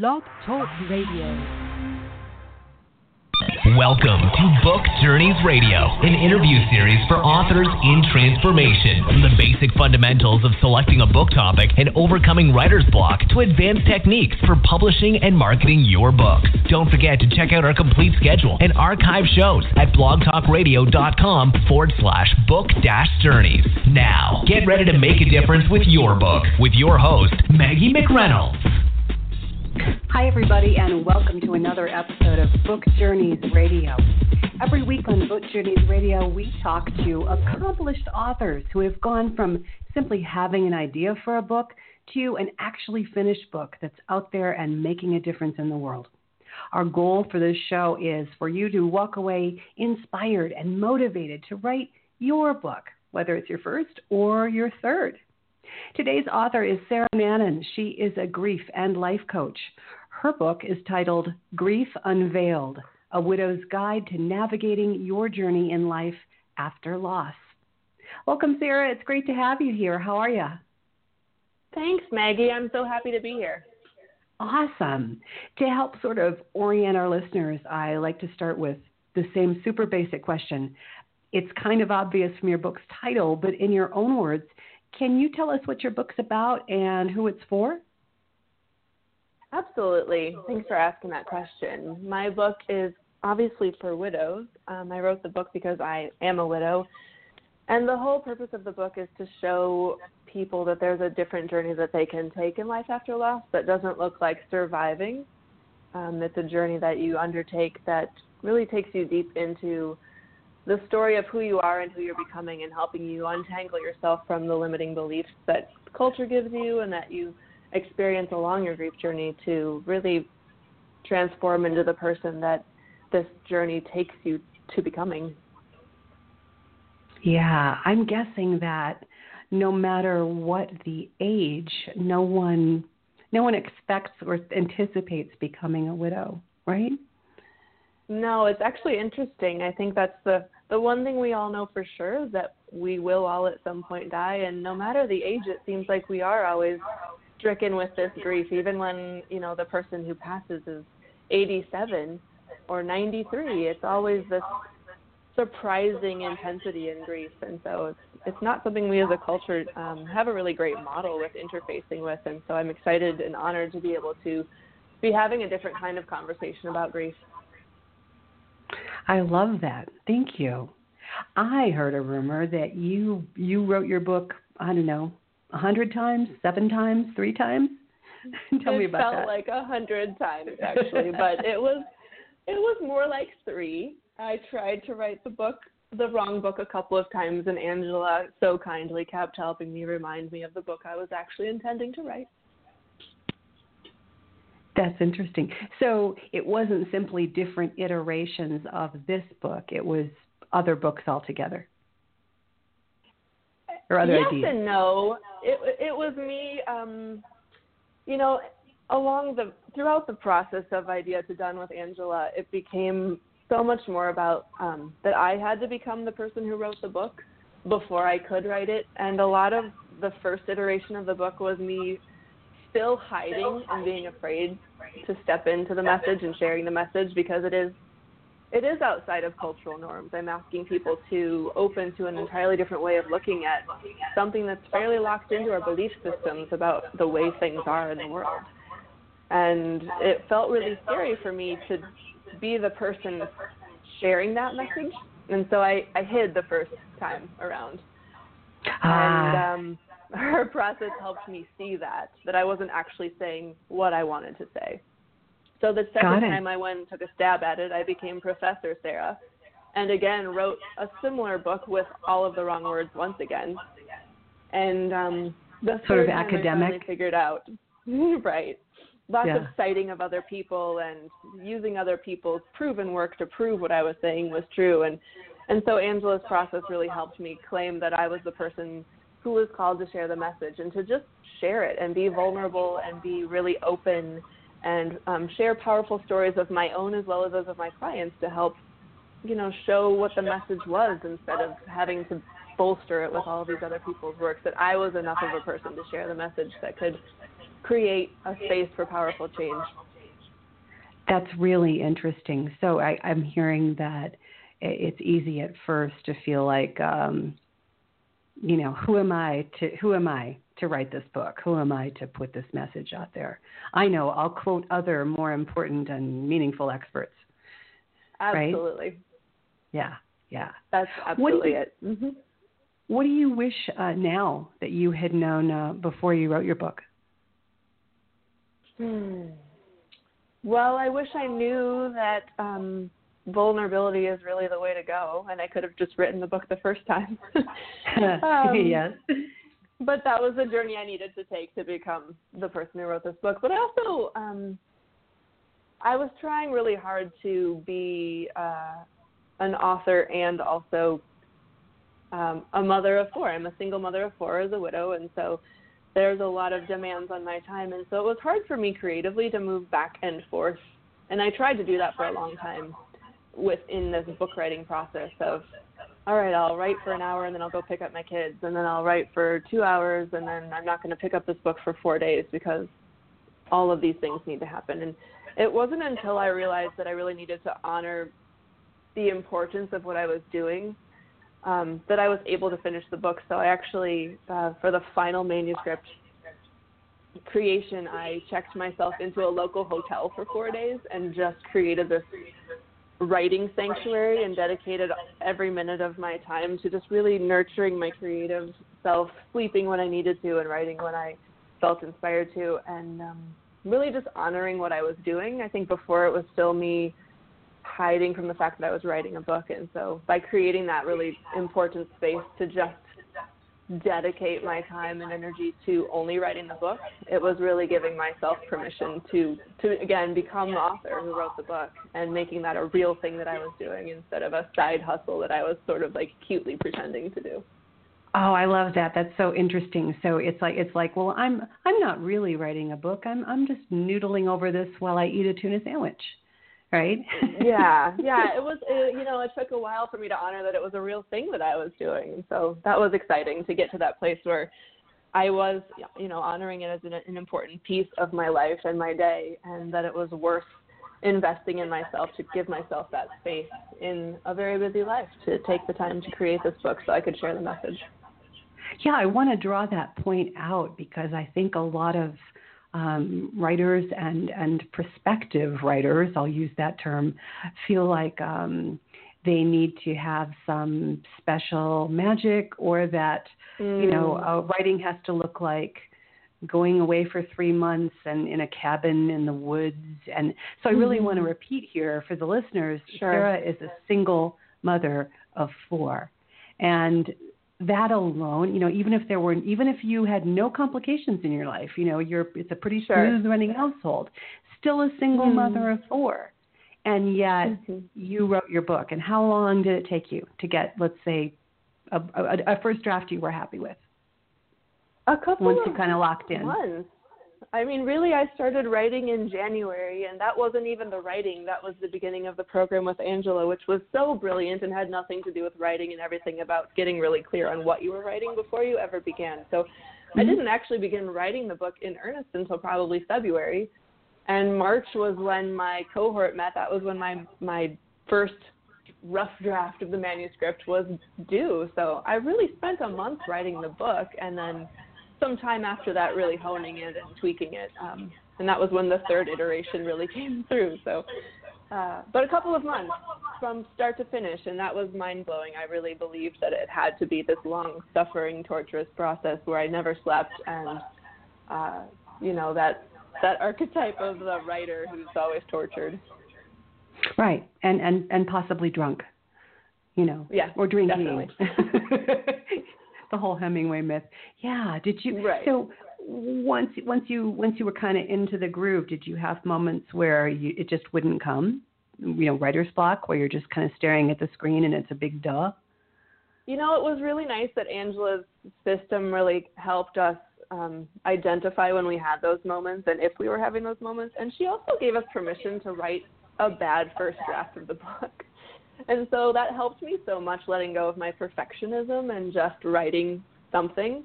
Blog Talk Radio. Welcome to Book Journeys Radio, an interview series for authors in transformation. From the basic fundamentals of selecting a book topic and overcoming writer's block to advanced techniques for publishing and marketing your book. Don't forget to check out our complete schedule and archive shows at blogtalkradio.com forward slash book dash journeys. Now, get ready to make a difference with your book with your host, Maggie McReynolds. Hi, everybody, and welcome to another episode of Book Journeys Radio. Every week on Book Journeys Radio, we talk to accomplished authors who have gone from simply having an idea for a book to an actually finished book that's out there and making a difference in the world. Our goal for this show is for you to walk away inspired and motivated to write your book, whether it's your first or your third. Today's author is Sarah Nannen. She is a grief and life coach. Her book is titled Grief Unveiled A Widow's Guide to Navigating Your Journey in Life After Loss. Welcome, Sarah. It's great to have you here. How are you? Thanks, Maggie. I'm so happy to be here. Awesome. To help sort of orient our listeners, I like to start with the same super basic question. It's kind of obvious from your book's title, but in your own words, can you tell us what your book's about and who it's for? Absolutely. Thanks for asking that question. My book is obviously for widows. Um, I wrote the book because I am a widow. And the whole purpose of the book is to show people that there's a different journey that they can take in life after loss that doesn't look like surviving. Um, it's a journey that you undertake that really takes you deep into the story of who you are and who you're becoming and helping you untangle yourself from the limiting beliefs that culture gives you and that you experience along your grief journey to really transform into the person that this journey takes you to becoming. Yeah, I'm guessing that no matter what the age, no one no one expects or anticipates becoming a widow, right? No, it's actually interesting. I think that's the the one thing we all know for sure is that we will all at some point die, and no matter the age, it seems like we are always stricken with this grief, even when you know the person who passes is 87 or 93. It's always this surprising intensity in grief, and so it's it's not something we as a culture um, have a really great model with interfacing with, and so I'm excited and honored to be able to be having a different kind of conversation about grief. I love that. Thank you. I heard a rumor that you you wrote your book. I don't know, a hundred times, seven times, three times. Tell it me about felt that. like a hundred times actually, but it was it was more like three. I tried to write the book, the wrong book, a couple of times, and Angela so kindly kept helping me remind me of the book I was actually intending to write. That's interesting. So it wasn't simply different iterations of this book; it was other books altogether, or other yes ideas. and no. It it was me. Um, you know, along the throughout the process of idea to done with Angela, it became so much more about um, that I had to become the person who wrote the book before I could write it, and a lot of the first iteration of the book was me still hiding and being afraid to step into the message and sharing the message because it is it is outside of cultural norms. I'm asking people to open to an entirely different way of looking at something that's fairly locked into our belief systems about the way things are in the world. And it felt really scary for me to be the person sharing that message. And so I, I hid the first time around. Ah. And um, her process helped me see that, that I wasn't actually saying what I wanted to say. So the second time I went and took a stab at it, I became Professor Sarah, and again wrote a similar book with all of the wrong words once again. And um, the Sort of I academic? finally figured out, right? Lots of citing of other people and using other people's proven work to prove what I was saying was true. And and so Angela's process really helped me claim that I was the person who was called to share the message and to just share it and be vulnerable and be really open and um, share powerful stories of my own as well as those of my clients to help, you know, show what the message was instead of having to bolster it with all these other people's works. That I was enough of a person to share the message that could create a space for powerful change. That's really interesting. So I, I'm hearing that it's easy at first to feel like, um, you know, who am I to who am I to write this book? Who am I to put this message out there? I know I'll quote other more important and meaningful experts. Absolutely. Right? Yeah, yeah. That's absolutely what it. Mm-hmm. What do you wish uh, now that you had known uh, before you wrote your book? Hmm. Well, I wish I knew that um, vulnerability is really the way to go, and I could have just written the book the first time. um, yes. But that was the journey I needed to take to become the person who wrote this book. But I also, um, I was trying really hard to be uh, an author and also um, a mother of four. I'm a single mother of four as a widow, and so there's a lot of demands on my time, and so it was hard for me creatively to move back and forth. And I tried to do that for a long time within this book writing process of all right, I'll write for an hour and then I'll go pick up my kids and then I'll write for 2 hours and then I'm not going to pick up this book for 4 days because all of these things need to happen. And it wasn't until I realized that I really needed to honor the importance of what I was doing um, that I was able to finish the book. So I actually, uh, for the final manuscript creation, I checked myself into a local hotel for four days and just created this writing sanctuary and dedicated every minute of my time to just really nurturing my creative self, sleeping when I needed to and writing when I felt inspired to, and um, really just honoring what I was doing. I think before it was still me hiding from the fact that I was writing a book, and so by creating that really important space to just dedicate my time and energy to only writing the book, it was really giving myself permission to to again become the author who wrote the book and making that a real thing that I was doing instead of a side hustle that I was sort of like cutely pretending to do. Oh, I love that. That's so interesting. So it's like it's like, well, I'm I'm not really writing a book. I'm I'm just noodling over this while I eat a tuna sandwich right? yeah, yeah. It was, it, you know, it took a while for me to honor that it was a real thing that I was doing. So that was exciting to get to that place where I was, you know, honoring it as an, an important piece of my life and my day, and that it was worth investing in myself to give myself that space in a very busy life to take the time to create this book so I could share the message. Yeah, I want to draw that point out because I think a lot of um, writers and and prospective writers, I'll use that term, feel like um, they need to have some special magic, or that mm. you know mm. uh, writing has to look like going away for three months and in a cabin in the woods. And so I really mm-hmm. want to repeat here for the listeners: sure. Sarah is a single mother of four, and that alone, you know, even if there were, even if you had no complications in your life, you know, you're, it's a pretty sure. smooth running household, still a single mm. mother of four. And yet mm-hmm. you wrote your book. And how long did it take you to get, let's say, a, a, a first draft you were happy with? A couple once of you kind of locked in. Months. I mean, really, I started writing in January, and that wasn't even the writing. That was the beginning of the program with Angela, which was so brilliant and had nothing to do with writing and everything about getting really clear on what you were writing before you ever began. So mm-hmm. I didn't actually begin writing the book in earnest until probably February. And March was when my cohort met. That was when my my first rough draft of the manuscript was due. So I really spent a month writing the book, and then some time after that really honing it and tweaking it. Um, and that was when the third iteration really came through. So, uh, but a couple of months from start to finish, and that was mind blowing. I really believed that it had to be this long, suffering, torturous process where I never slept, and uh, you know that that archetype of the writer who's always tortured. Right, and and and possibly drunk, you know, yeah, or drinking. Definitely. the whole Hemingway myth. Yeah. Did you? Right. So once once you once you were kind of into the groove, did you have moments where you, it just wouldn't come? You know, writer's block, where you're just kind of staring at the screen and it's a big duh. You know, it was really nice that Angela's system really helped us um, identify when we had those moments and if we were having those moments. And she also gave us permission to write a bad first draft of the book. And so that helped me so much letting go of my perfectionism and just writing something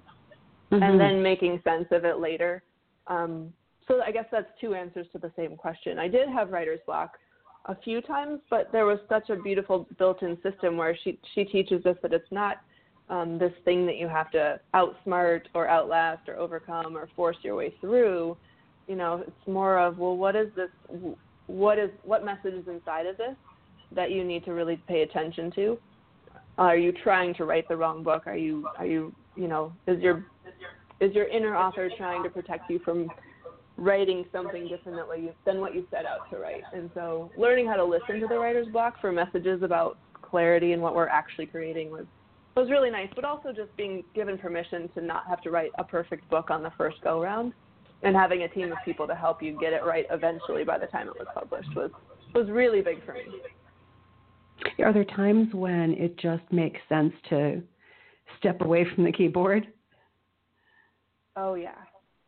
mm-hmm. and then making sense of it later. Um, so I guess that's two answers to the same question. I did have writer's block a few times, but there was such a beautiful built-in system where she she teaches us that it's not um, this thing that you have to outsmart or outlast or overcome or force your way through. You know, it's more of well, what is this? What is what message is inside of this that you need to really pay attention to? Are you trying to write the wrong book? Are you are you you know is your is your inner author trying to protect you from writing something differently than what you set out to write. And so learning how to listen to the writer's block for messages about clarity and what we're actually creating was was really nice, but also just being given permission to not have to write a perfect book on the first go round and having a team of people to help you get it right eventually by the time it was published was was really big for me. Are there times when it just makes sense to step away from the keyboard? Oh yeah.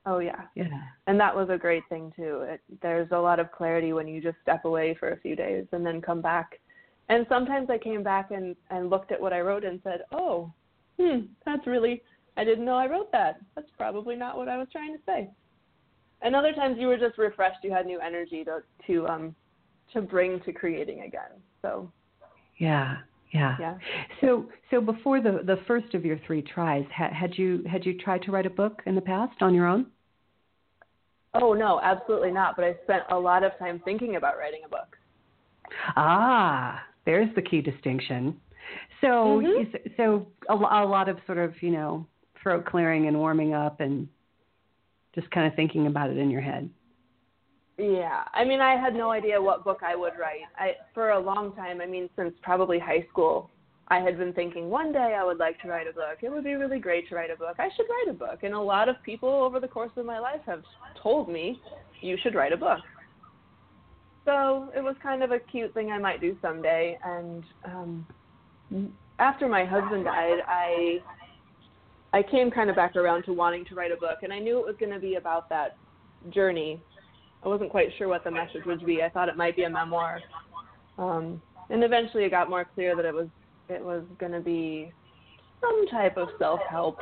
Oh yeah. Yeah. And that was a great thing too. It, there's a lot of clarity when you just step away for a few days and then come back. And sometimes I came back and and looked at what I wrote and said, "Oh, hmm, that's really I didn't know I wrote that. That's probably not what I was trying to say." And other times you were just refreshed, you had new energy to to um to bring to creating again. So yeah, yeah. Yeah. So so before the the first of your three tries, had, had you had you tried to write a book in the past on your own? Oh no, absolutely not. But I spent a lot of time thinking about writing a book. Ah, there's the key distinction. So Mhm. so a, a lot of sort of you know throat clearing and warming up and just kind of thinking about it in your head. Yeah, I mean, I had no idea what book I would write. I for a long time, I mean, since probably high school, I had been thinking one day I would like to write a book. It would be really great to write a book. I should write a book. And a lot of people over the course of my life have told me you should write a book. So it was kind of a cute thing I might do someday. And um, after my husband died, I I came kind of back around to wanting to write a book, and I knew it was going to be about that journey I wasn't quite sure what the message would be. I thought it might be a memoir, um, and eventually it got more clear that it was it was going to be some type of self help,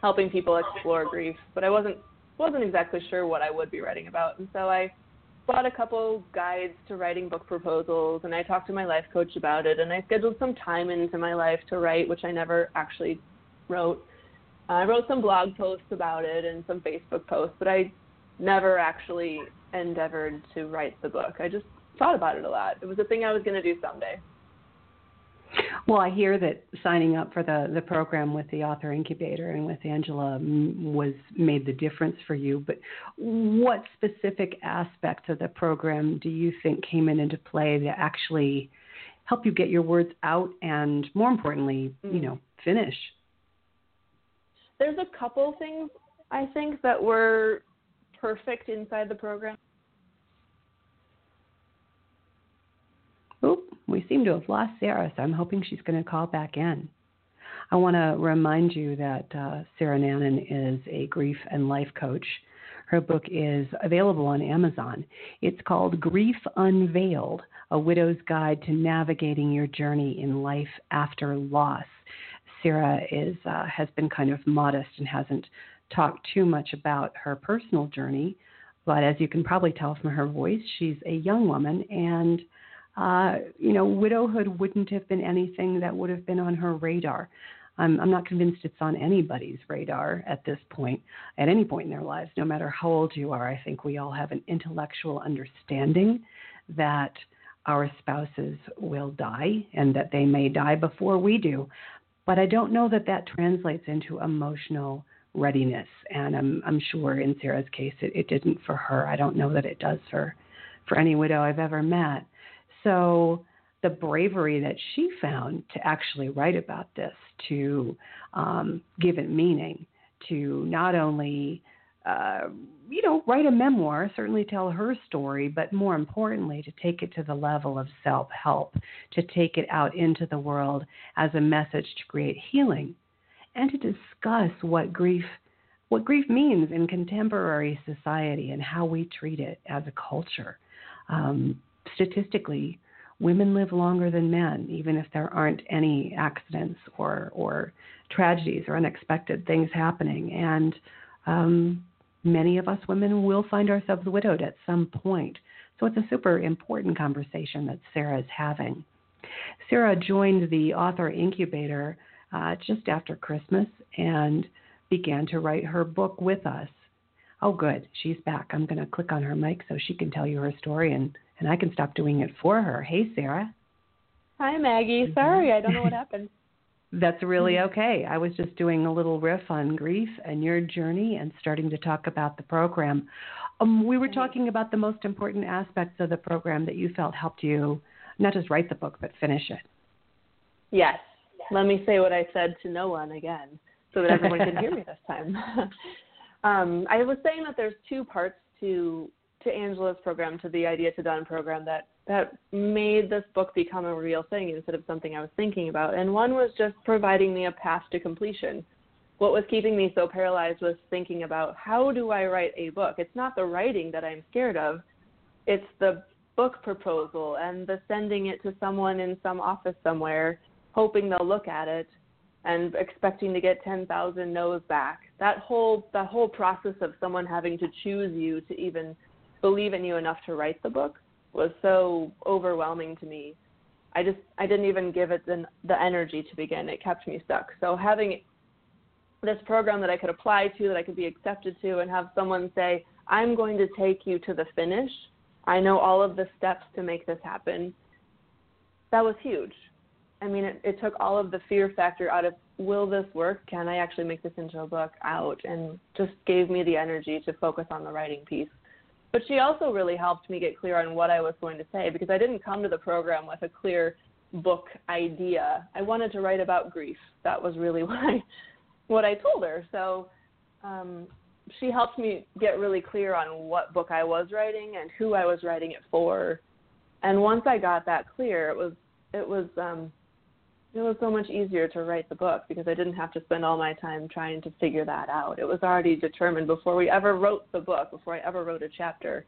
helping people explore grief. But I wasn't wasn't exactly sure what I would be writing about, and so I bought a couple guides to writing book proposals, and I talked to my life coach about it, and I scheduled some time into my life to write, which I never actually wrote. I wrote some blog posts about it and some Facebook posts, but I never actually endeavored to write the book. I just thought about it a lot. It was a thing I was going to do someday. Well, I hear that signing up for the the program with the Author Incubator and with Angela was made the difference for you. But what specific aspects of the program do you think came in into play to actually help you get your words out and, more importantly, mm. you know, finish? There's a couple things I think that were perfect inside the program? Oop, we seem to have lost Sarah, so I'm hoping she's going to call back in. I want to remind you that uh, Sarah Nannen is a grief and life coach. Her book is available on Amazon. It's called Grief Unveiled A Widow's Guide to Navigating Your Journey in Life After Loss. Sarah is, uh, has been kind of modest and hasn't talk too much about her personal journey, but as you can probably tell from her voice, she's a young woman, and uh, you know, widowhood wouldn't have been anything that would have been on her radar. I'm, I'm not convinced it's on anybody's radar at this point, at any point in their lives, no matter how old you are. I think we all have an intellectual understanding that our spouses will die and that they may die before we do. But I don't know that that translates into emotional readiness. And I'm, I'm sure in Sarah's case, it, it didn't for her. I don't know that it does for, for any widow I've ever met. So the bravery that she found to actually write about this, to um, give it meaning, to not only uh, you know, write a memoir, certainly tell her story, but more importantly, to take it to the level of self help, to take it out into the world as a message to create healing and to discuss what grief what grief means in contemporary society and how we treat it as a culture. Um, statistically, women live longer than men, even if there aren't any accidents or or tragedies or unexpected things happening. And um, many of us women will find ourselves widowed at some point. So it's a super important conversation that Sarah is having. Sarah joined the author incubator uh, just after Christmas and began to write her book with us. Oh, good. She's back. I'm going to click on her mic so she can tell you her story and, and I can stop doing it for her. Hey, Sarah. Hi, Maggie. Mm-hmm. Sorry, I don't know what happened. That's really okay. I was just doing a little riff on grief and your journey and starting to talk about the program. Um, we were talking about the most important aspects of the program that you felt helped you not just write the book, but finish it. Yes. Let me say what I said to no one again so that everyone can hear me this time. um, I was saying that there's two parts to to Angela's program, to the Idea to Done program that that made this book become a real thing instead of something I was thinking about. And one was just providing me a path to completion. What was keeping me so paralyzed was thinking about how do I write a book? It's not the writing that I'm scared of, it's the book proposal and the sending it to someone in some office somewhere, hoping they'll look at it and expecting to get 10,000 no's back. That whole that whole process of someone having to choose you to even believe in you enough to write the book was so overwhelming to me. I just I didn't even give it the the energy to begin. It kept me stuck. So having this program that I could apply to, that I could be accepted to, and have someone say, "I'm going to take you to the finish. I know all of the steps to make this happen." That was huge. I mean, it, it took all of the fear factor out of will this work? Can I actually make this into a book out? And just gave me the energy to focus on the writing piece. But she also really helped me get clear on what I was going to say because I didn't come to the program with a clear book idea. I wanted to write about grief. That was really what I what I told her. So um, she helped me get really clear on what book I was writing and who I was writing it for. And once I got that clear, it was it was um, it was so much easier to write the book because I didn't have to spend all my time trying to figure that out. It was already determined before we ever wrote the book, before I ever wrote a chapter.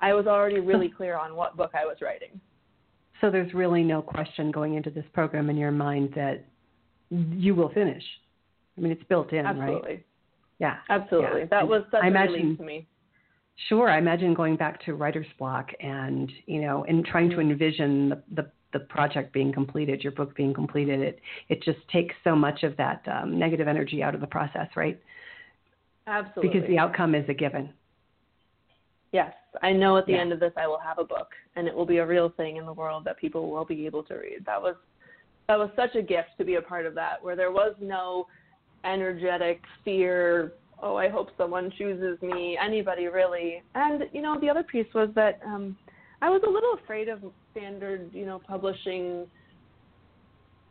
I was already really clear on what book I was writing. So there's really no question going into this program in your mind that you will finish. I mean, it's built in, right? Absolutely. right? Yeah. Absolutely. Yeah. That was such I a imagine, relief to me. Sure, I imagine going back to writer's block and you know, and trying to mm-hmm. envision the, the the project being completed, your book being completed, it it just takes so much of that um, negative energy out of the process, right? Absolutely. Because the outcome is a given. Yes, I know at the yeah. end of this I will have a book, and it will be a real thing in the world that people will be able to read. That was that was such a gift to be a part of that, where there was no energetic fear. Oh, I hope someone chooses me. Anybody really? And you know, the other piece was that um, I was a little afraid of standard, you know, publishing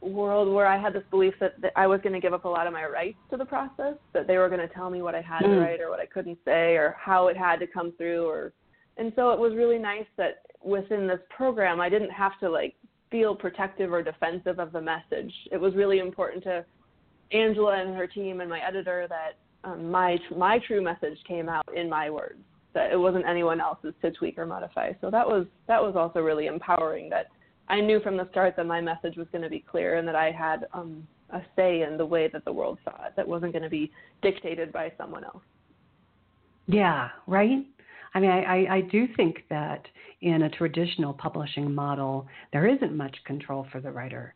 world where I had this belief that, that I was going to give up a lot of my rights to the process, that they were going to tell me what I had mm. to write or what I couldn't say or how it had to come through or and so it was really nice that within this program I didn't have to like feel protective or defensive of the message. It was really important to Angela and her team and my editor that um, my my true message came out in my words that it wasn't anyone else's to tweak or modify. So that was that was also really empowering. That I knew from the start that my message was going to be clear and that I had um, a say in the way that the world saw it. That wasn't going to be dictated by someone else. Yeah, right. I mean, I, I, I do think that in a traditional publishing model, there isn't much control for the writer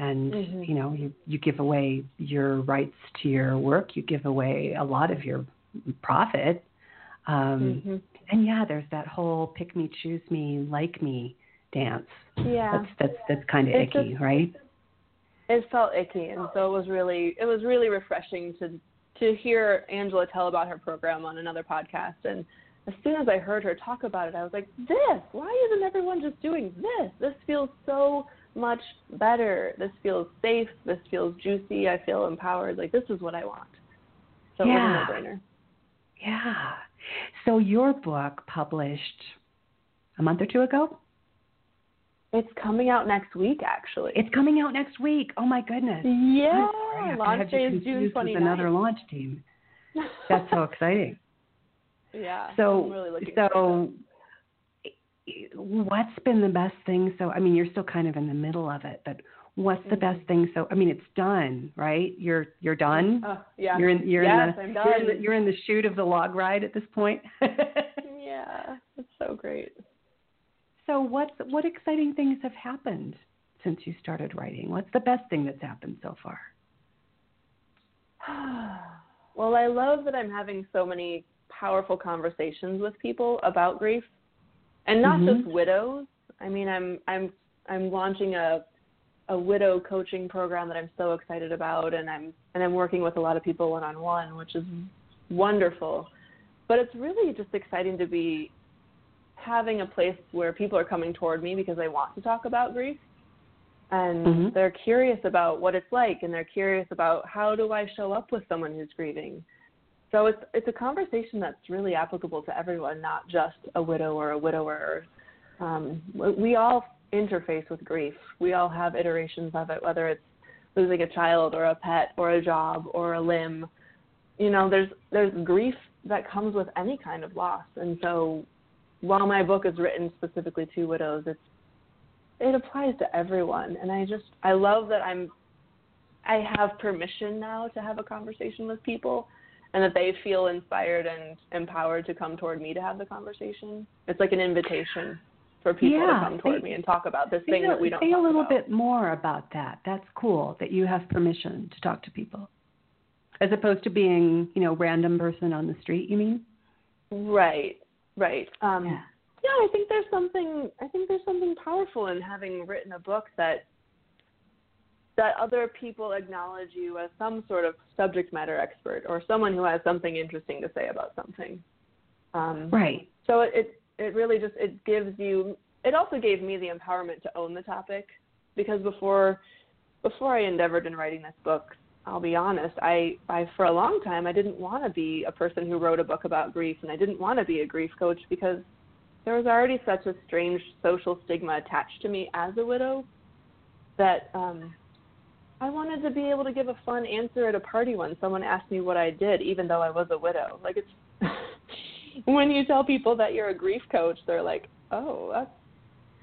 and mm-hmm. you know you you give away your rights to your work you give away a lot of your profit um, mm-hmm. And yeah, there's that whole pick me, choose me, like me dance. Yeah, that's that's that's kind of icky, just, right? It felt icky, and so it was really it was really refreshing to to hear Angela tell about her program on another podcast. And as soon as I heard her talk about it, I was like, this. Why isn't everyone just doing this? This feels so much better. This feels safe. This feels juicy. I feel empowered. Like this is what I want. So yeah. it was a no-brainer. Yeah. So your book published a month or two ago? It's coming out next week, actually. It's coming out next week. Oh my goodness! Yeah, launch day is June 29th. Another launch team. That's so exciting. Yeah. So I'm really looking so what's been the best thing? So I mean, you're still kind of in the middle of it, but What's the best Mhm. thing? So I mean, it's done, right? You're you're done. Oh, yeah. You're in you're yes, in the I'm you're in done. the you're in the chute of the log ride at this point. yeah, it's so great. so what's what exciting things have happened since you started writing? What's the best thing that's happened so far? well, I love that I'm having so many powerful conversations with people about grief, and not Mhm. just widows. I mean, I'm I'm I'm launching a a widow coaching program that I'm so excited about, and I'm and I'm working with a lot of people one on one, which is wonderful. But it's really just exciting to be having a place where people are coming toward me because they want to talk about grief and Mhm. they're curious about what it's like and they're curious about how do I show up with someone who's grieving. So it's it's a conversation that's really applicable to everyone, not just a widow or a widower. Um, we all interface with grief. We all have iterations of it, whether it's losing a child or a pet or a job or a limb. You know, there's there's grief that comes with any kind of loss, and so while my book is written specifically to widows, it's it applies to everyone and i just i love that i'm i have permission now to have a conversation with people and that they feel inspired and empowered to come toward me to have the conversation it's like an invitation for people Yeah, to come toward say- me and talk about this thing a- that we don't say a little about. bit more about that. That's cool that you have permission to talk to people, as opposed to being, you know, random person on the street. You mean? right right um Yeah. yeah i think there's something i think there's something powerful in having written a book that that other people acknowledge you as some sort of subject matter expert or someone who has something interesting to say about something um Right. so it, it it really just it gives you it also gave me the empowerment to own the topic because before before I endeavored in writing this book, I'll be honest, I, I for a long time I didn't want to be a person who wrote a book about grief and I didn't want to be a grief coach because there was already such a strange social stigma attached to me as a widow that um I wanted to be able to give a fun answer at a party when someone asked me what I did even though I was a widow. Like it's when you tell people that you're a grief coach, they're like, "Oh, that's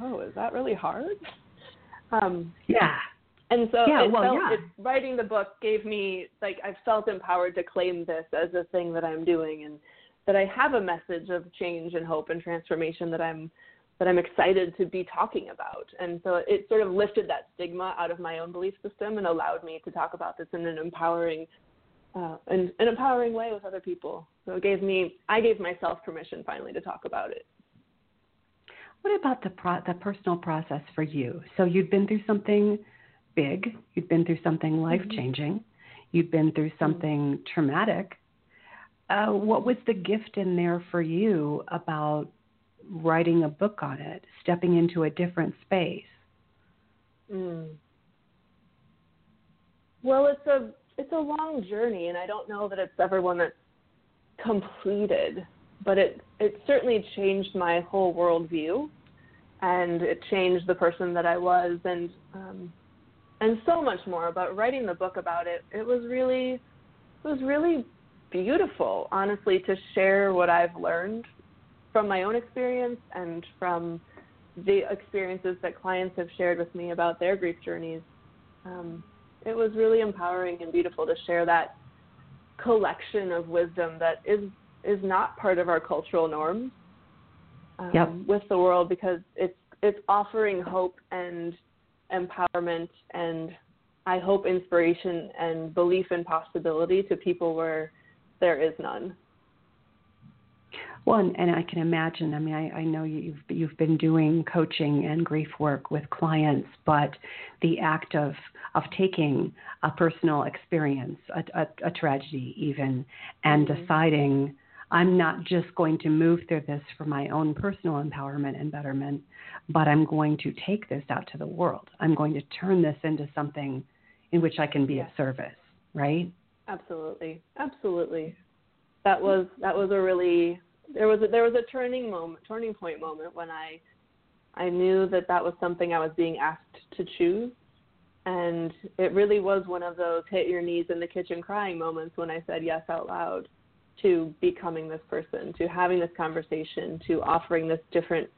oh, is that really hard?" Um, Yeah. and so Yeah, it well, felt, yeah. it, writing the book gave me like I felt empowered to claim this as a thing that I'm doing, and that I have a message of change and hope and transformation that I'm that I'm excited to be talking about. And so it sort of lifted that stigma out of my own belief system and allowed me to talk about this in an empowering uh, an, an empowering way with other people. So it gave me, I gave myself permission finally to talk about it. What about the pro- the personal process for you? So you'd been through something big, you'd been through something life changing, you'd been through something traumatic. Uh, what was the gift in there for you about writing a book on it, stepping into a different space? Mm. Well, it's a it's a long journey, and I don't know that it's ever one that's completed, but it it certainly changed my whole worldview, and it changed the person that I was, and um, and so much more. But writing the book about it, it was really it was really beautiful, honestly, to share what I've learned from my own experience and from the experiences that clients have shared with me about their grief journeys. Um, it was really empowering and beautiful to share that collection of wisdom that is is not part of our cultural norms um, Yep. with the world because it's it's offering hope and empowerment and I hope inspiration and belief in possibility to people where there is none. Well, and, and I can imagine. I mean, I, I know you've you've been doing coaching and grief work with clients, but the act of of taking a personal experience, a, a, a tragedy even, and Mhm. deciding I'm not just going to move through this for my own personal empowerment and betterment, but I'm going to take this out to the world. I'm going to turn this into something in which I can be of service. Right? Absolutely, absolutely. That was that was a really there was a, there was a turning moment, turning point moment when I I knew that that was something I was being asked to choose, and it really was one of those hit your knees in the kitchen crying moments when I said yes out loud to becoming this person, to having this conversation, to offering this different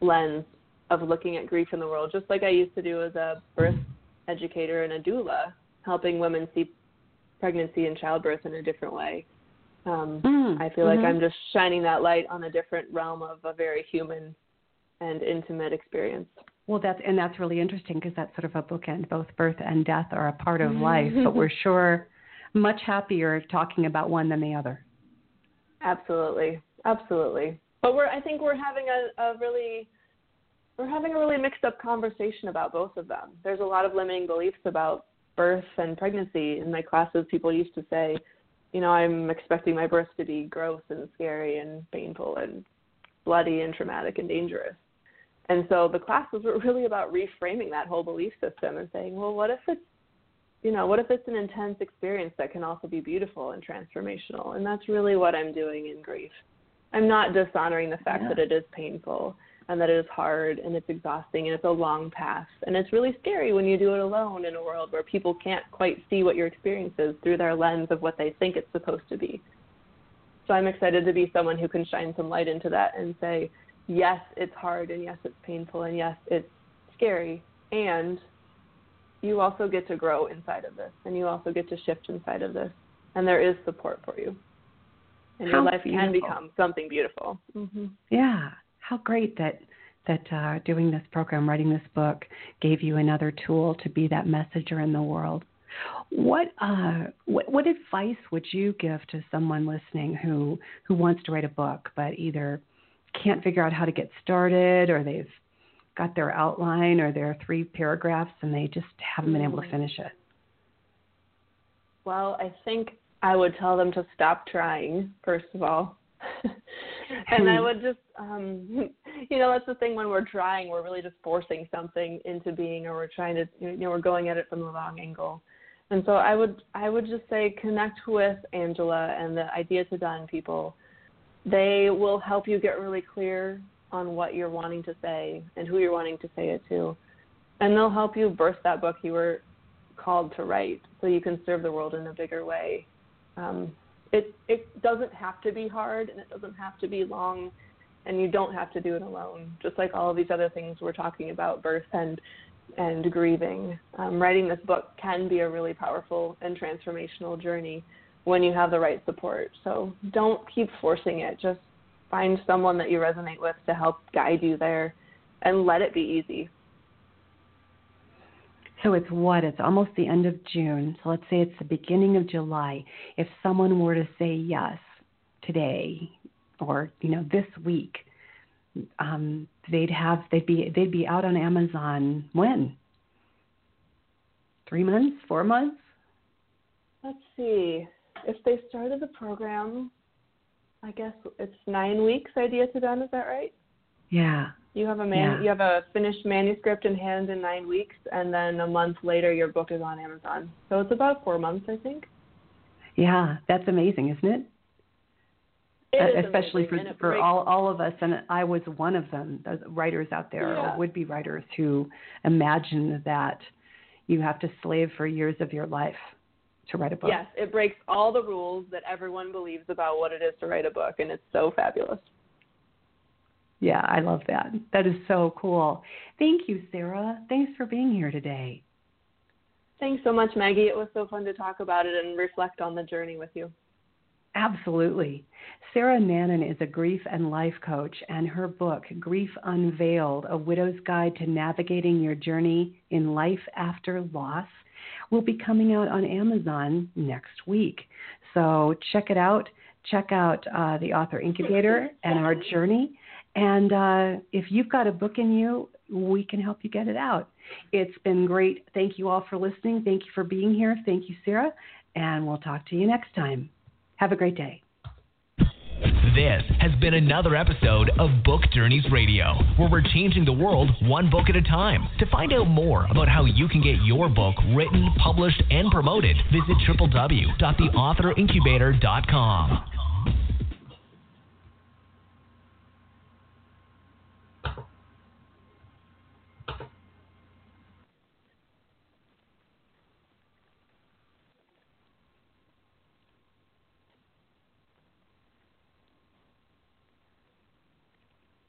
lens of looking at grief in the world, just like I used to do as a birth educator and a doula, helping women see pregnancy and childbirth in a different way. Um, mm, I feel mm-hmm. like I'm just shining that light on a different realm of a very human and intimate experience. Well, that's and that's really interesting because that's sort of a bookend. Both birth and death are a part of life, but we're sure much happier talking about one than the other. Absolutely, absolutely. But we're I think we're having a, a really we're having a really mixed up conversation about both of them. There's a lot of limiting beliefs about birth and pregnancy. In my classes, people used to say, you know, I'm expecting my birth to be gross and scary and painful and bloody and traumatic and dangerous. And so the classes were really about reframing that whole belief system and saying, well, what if it's, you know, what if it's an intense experience that can also be beautiful and transformational? And that's really what I'm doing in grief. I'm not dishonoring the fact yeah. that it is painful and that it is hard and it's exhausting and it's a long path. And it's really scary when you do it alone in a world where people can't quite see what your experience is through their lens of what they think it's supposed to be. So I'm excited to be someone who can shine some light into that and say, yes, it's hard and yes, it's painful and yes, it's scary. And you also get to grow inside of this and you also get to shift inside of this. And there is support for you. And How your life beautiful. can become something beautiful. Mm-hmm. Yeah. How great that that uh, doing this program, writing this book, gave you another tool to be that messenger in the world. What, uh, what what advice would you give to someone listening who who wants to write a book but either can't figure out how to get started or they've got their outline or their three paragraphs and they just haven't been able to finish it? Well, I think I would tell them to stop trying, first of all. and I would just, um, you know, that's the thing when we're trying, we're really just forcing something into being, or we're trying to, you know, we're going at it from the wrong angle. And so I would, I would just say connect with Angela and the Idea to Done people. They will help you get really clear on what you're wanting to say and who you're wanting to say it to, and they'll help you birth that book you were called to write, so you can serve the world in a bigger way. Um, it it doesn't have to be hard and it doesn't have to be long and you don't have to do it alone. Just like all of these other things we're talking about birth and and grieving. Um, writing this book can be a really powerful and transformational journey when you have the right support. So don't keep forcing it. Just find someone that you resonate with to help guide you there and let it be easy so it's what? It's almost the end of June. So let's say it's the beginning of July. If someone were to say yes today or, you know, this week, um, they'd have they'd be they'd be out on Amazon when? Three months? Four months? Let's see. If they started the program, I guess it's nine weeks idea to them, is that right? Yeah. You have a man, yeah. you have a finished manuscript in hand in nine weeks, and then a month later, your book is on Amazon. So it's about four months, I think. Yeah, that's amazing, isn't it? it uh, especially for for all all of us, and I was one of them. The writers out there, yeah. or would be writers, who imagine that you have to slave for years of your life to write a book. Yes, it breaks all the rules that everyone believes about what it is to write a book, and it's so fabulous. Yeah, I love that. That is so cool. Thank you, Sarah. Thanks for being here today. Thanks so much, Maggie. It was so fun to talk about it and reflect on the journey with you. Absolutely. Sarah Nannen is a grief and life coach, and her book, Grief Unveiled A Widow's Guide to Navigating Your Journey in Life After Loss, will be coming out on Amazon next week. So check it out. Check out uh, the Author Incubator and our journey. And uh, if you've got a book in you, we can help you get it out. It's been great. Thank you all for listening. Thank you for being here. Thank you, Sarah. And we'll talk to you next time. Have a great day. This has been another episode of Book Journeys Radio, where we're changing the world one book at a time. To find out more about how you can get your book written, published, and promoted, visit www.theauthorincubator.com.